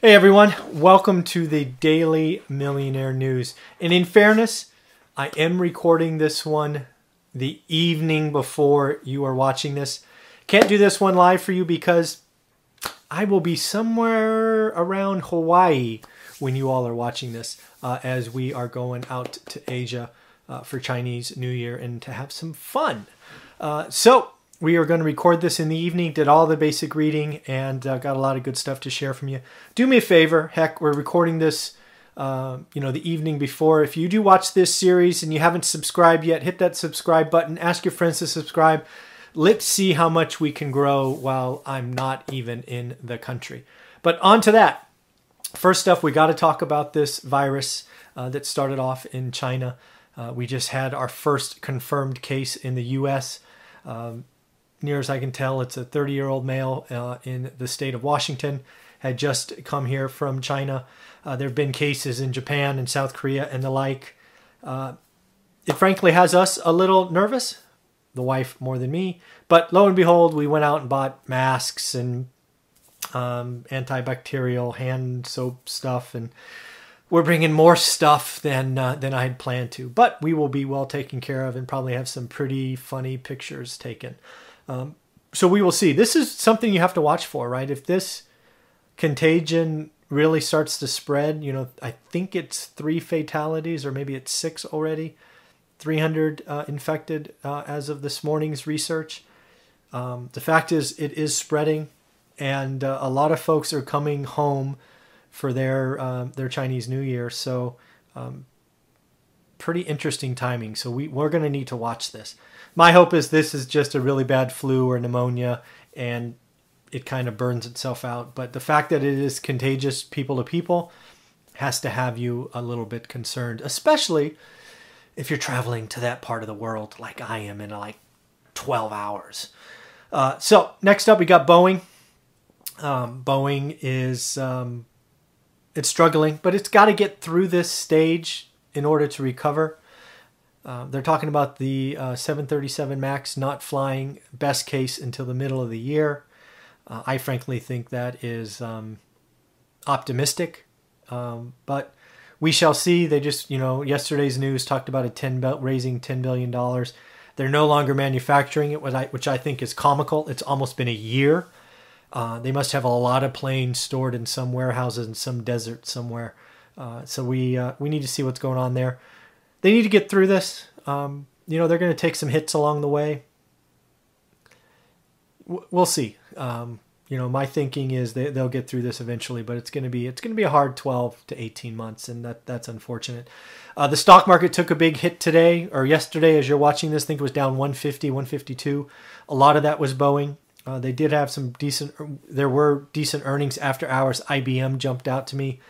Hey everyone, welcome to the Daily Millionaire News. And in fairness, I am recording this one the evening before you are watching this. Can't do this one live for you because I will be somewhere around Hawaii when you all are watching this uh, as we are going out to Asia uh, for Chinese New Year and to have some fun. Uh, so, we are going to record this in the evening, did all the basic reading, and uh, got a lot of good stuff to share from you. Do me a favor, heck, we're recording this, uh, you know, the evening before. If you do watch this series and you haven't subscribed yet, hit that subscribe button. Ask your friends to subscribe. Let's see how much we can grow while I'm not even in the country. But on to that. First up, we got to talk about this virus uh, that started off in China. Uh, we just had our first confirmed case in the U.S. Um, near as I can tell, it's a 30 year old male uh, in the state of Washington, had just come here from China. Uh, there have been cases in Japan and South Korea and the like. Uh, it frankly has us a little nervous, the wife more than me. But lo and behold, we went out and bought masks and um, antibacterial hand soap stuff, and we're bringing more stuff than uh, than I had planned to. But we will be well taken care of and probably have some pretty funny pictures taken. Um, so we will see. This is something you have to watch for, right? If this contagion really starts to spread, you know, I think it's three fatalities or maybe it's six already. 300 uh, infected uh, as of this morning's research. Um, the fact is, it is spreading, and uh, a lot of folks are coming home for their uh, their Chinese New Year. So, um, pretty interesting timing. So we we're going to need to watch this my hope is this is just a really bad flu or pneumonia and it kind of burns itself out. But the fact that it is contagious people to people has to have you a little bit concerned, especially if you're traveling to that part of the world like I am in like 12 hours. Uh, so next up, we got Boeing. Um, Boeing is um, it's struggling, but it's got to get through this stage in order to recover. Uh, they're talking about the uh, 737 MAX not flying best case until the middle of the year. Uh, I frankly think that is um, optimistic, um, but we shall see. They just, you know, yesterday's news talked about a 10 raising 10 billion dollars. They're no longer manufacturing it, which I, which I think is comical. It's almost been a year. Uh, they must have a lot of planes stored in some warehouses in some desert somewhere. Uh, so we uh, we need to see what's going on there they need to get through this. Um, you know, they're going to take some hits along the way. we'll see. Um, you know, my thinking is they, they'll get through this eventually, but it's going to be it's going to be a hard 12 to 18 months, and that that's unfortunate. Uh, the stock market took a big hit today or yesterday, as you're watching this. I think it was down 150, 152. A lot of that was Boeing. Uh, they did have some decent. There were decent earnings after hours. IBM jumped out to me.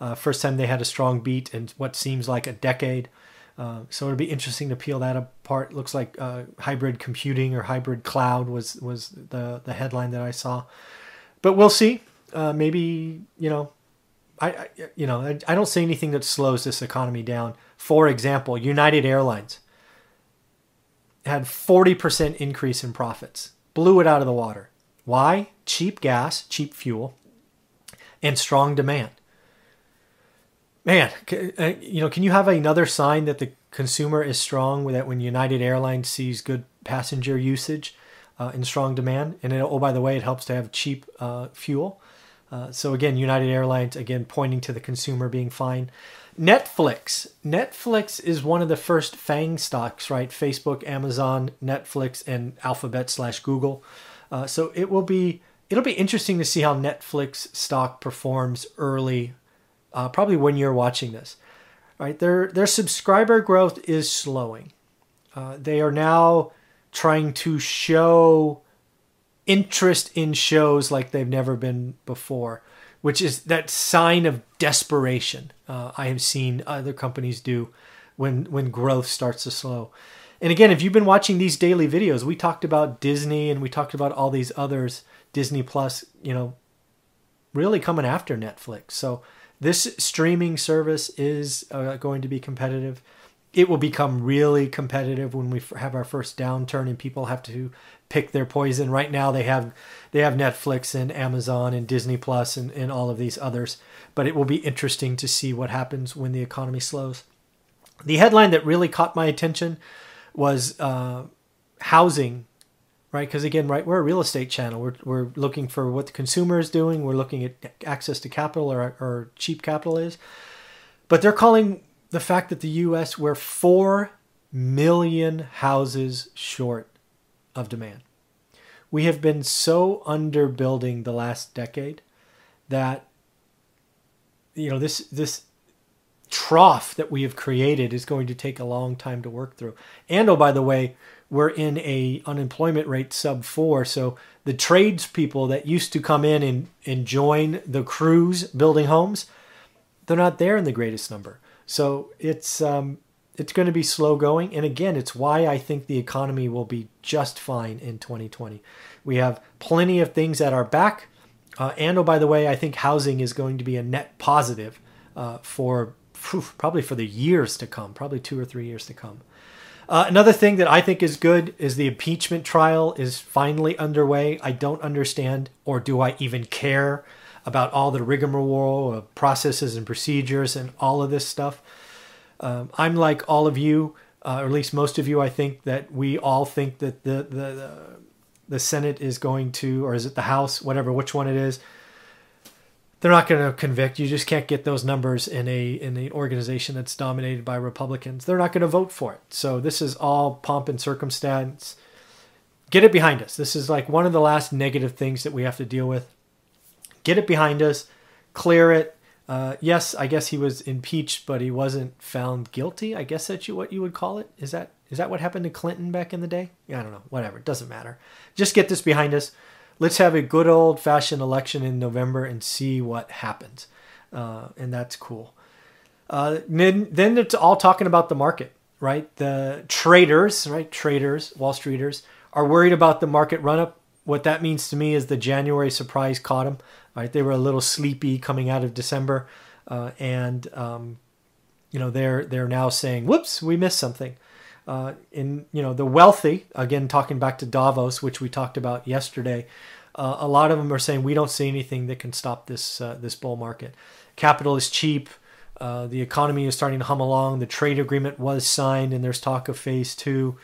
Uh, first time they had a strong beat in what seems like a decade. Uh, so it'll be interesting to peel that apart. Looks like uh, hybrid computing or hybrid cloud was was the the headline that I saw, but we'll see. Uh, maybe you know, I, I you know I, I, don't see anything that slows this economy down. For example, United Airlines had forty percent increase in profits, blew it out of the water. Why? Cheap gas, cheap fuel, and strong demand man, uh, you know, can you have another sign that the consumer is strong? That when United Airlines sees good passenger usage uh, in strong demand, and it, oh by the way, it helps to have cheap uh, fuel. Uh, so again, United Airlines again pointing to the consumer being fine. Netflix. Netflix is one of the first FANG stocks, right? Facebook, Amazon, Netflix, and Alphabet slash Google. Uh, so it will be it'll be interesting to see how Netflix stock performs early uh, probably when you're watching this. Right, their their subscriber growth is slowing. Uh, they are now trying to show interest in shows like they've never been before, which is that sign of desperation. Uh, I have seen other companies do when when growth starts to slow. And again, if you've been watching these daily videos, we talked about Disney and we talked about all these others, Disney Plus, you know, really coming after Netflix. So this streaming service is uh, going to be competitive. it will become really competitive when we have our first downturn and people have to pick their poison. Right now they have they have Netflix and Amazon and Disney Plus and, and all of these others. But it will be interesting to see what happens when the economy slows. The headline that really caught my attention was uh, housing, right? Because again, right, we're a real estate channel. We're, we're looking for what the consumer is doing. We're looking at access to capital or, or cheap capital is. But they're calling the fact that the U.S. we're four million houses short of demand. We have been so underbuilding the last decade that you know this this trough that we have created is going to take a long time to work through. And oh, by the way, we're in a unemployment rate sub four, so the tradespeople that used to come in and, and join the crews building homes, they're not there in the greatest number. So it's um, it's going to be slow going, and again, it's why I think the economy will be just fine in 2020. We have plenty of things at our back, uh, and oh by the way, I think housing is going to be a net positive uh, for whew, probably for the years to come, probably two or three years to come. Uh, another thing that I think is good is the impeachment trial is finally underway. I don't understand, or do I even care about all the rigmarole of processes and procedures and all of this stuff. Um, I'm like all of you, uh, or at least most of you, I think that we all think that the, the, the, the Senate is going to, or is it the House, whatever, which one it is, they're not going to convict. You just can't get those numbers in a in an organization that's dominated by Republicans. They're not going to vote for it. So this is all pomp and circumstance. Get it behind us. This is like one of the last negative things that we have to deal with get it behind us, clear it. Uh, yes, I guess he was impeached, but he wasn't found guilty. I guess that's what you would call it. Is that is that what happened to Clinton back in the day? Yeah, I don't know. Whatever. It doesn't matter. Just get this behind us. Let's have a good old fashioned election in November and see what happens. Uh, and that's cool. Uh, then, then it's all talking about the market, right? The traders, right? Traders, Wall Streeters are worried about the market run up. What that means to me is the January surprise caught them. Right, they were a little sleepy coming out of December, uh, and um, you know they're they're now saying, "Whoops, we missed something." Uh, in you know the wealthy, again talking back to Davos, which we talked about yesterday, uh, a lot of them are saying we don't see anything that can stop this uh, this bull market. Capital is cheap. Uh, the economy is starting to hum along. The trade agreement was signed, and there's talk of phase two.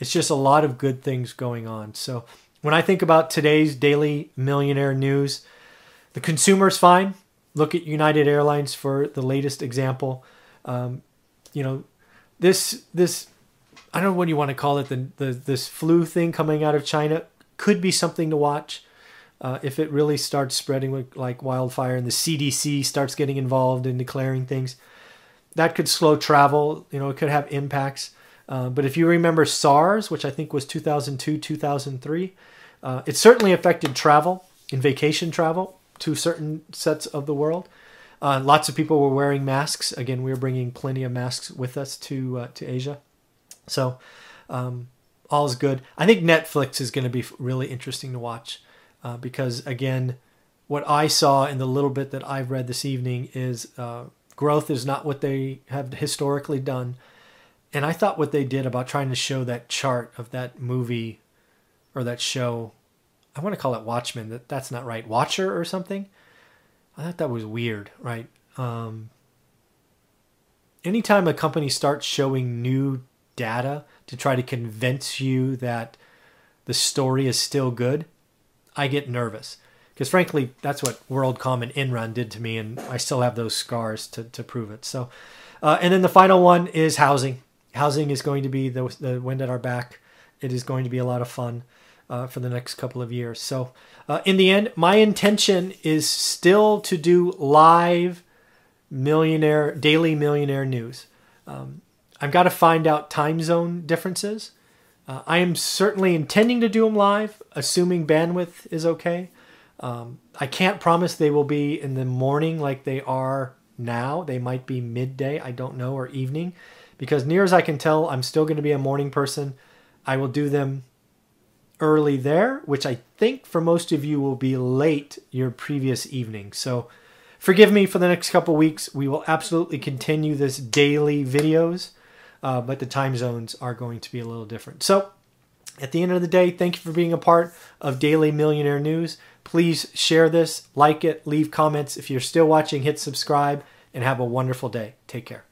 It's just a lot of good things going on. So when I think about today's daily millionaire news, the consumer's fine. Look at United Airlines for the latest example. Um, you know, this this I don't know what you want to call it. The, the this flu thing coming out of China could be something to watch. Uh, if it really starts spreading like, wildfire and the CDC starts getting involved in declaring things, that could slow travel. You know, it could have impacts. Uh, but if you remember SARS, which I think was 2002, 2003, uh, it certainly affected travel and vacation travel to certain sets of the world. Uh, lots of people were wearing masks. Again, we were bringing plenty of masks with us to uh, to Asia, so um, all is good. I think Netflix is going to be really interesting to watch uh, because again, what I saw in the little bit that I've read this evening is uh, growth is not what they have historically done, and I thought what they did about trying to show that chart of that movie or that show I want to call it Watchmen. That that's not right. Watcher or something. I thought that was weird, right? Um, anytime a company starts showing new data to try to convince you that the story is still good, I get nervous. Because frankly, that's what WorldCom and Enron did to me, and I still have those scars to, to prove it. So, uh, and then the final one is housing. Housing is going to be the, the wind at our back. It is going to be a lot of fun uh, for the next couple of years. So, uh, in the end, my intention is still to do live millionaire daily millionaire news. Um, I've got to find out time zone differences. Uh, I am certainly intending to do them live, assuming bandwidth is okay. Um, I can't promise they will be in the morning like they are now. They might be midday, I don't know, or evening, because near as I can tell, I'm still going to be a morning person. I will do them early there, which I think for most of you will be late your previous evening. So forgive me for the next couple weeks. We will absolutely continue this daily videos. Uh, but the time zones are going to be a little different. So, at the end of the day, thank you for being a part of Daily Millionaire News. Please share this, like it, leave comments. If you're still watching, hit subscribe, and have a wonderful day. Take care.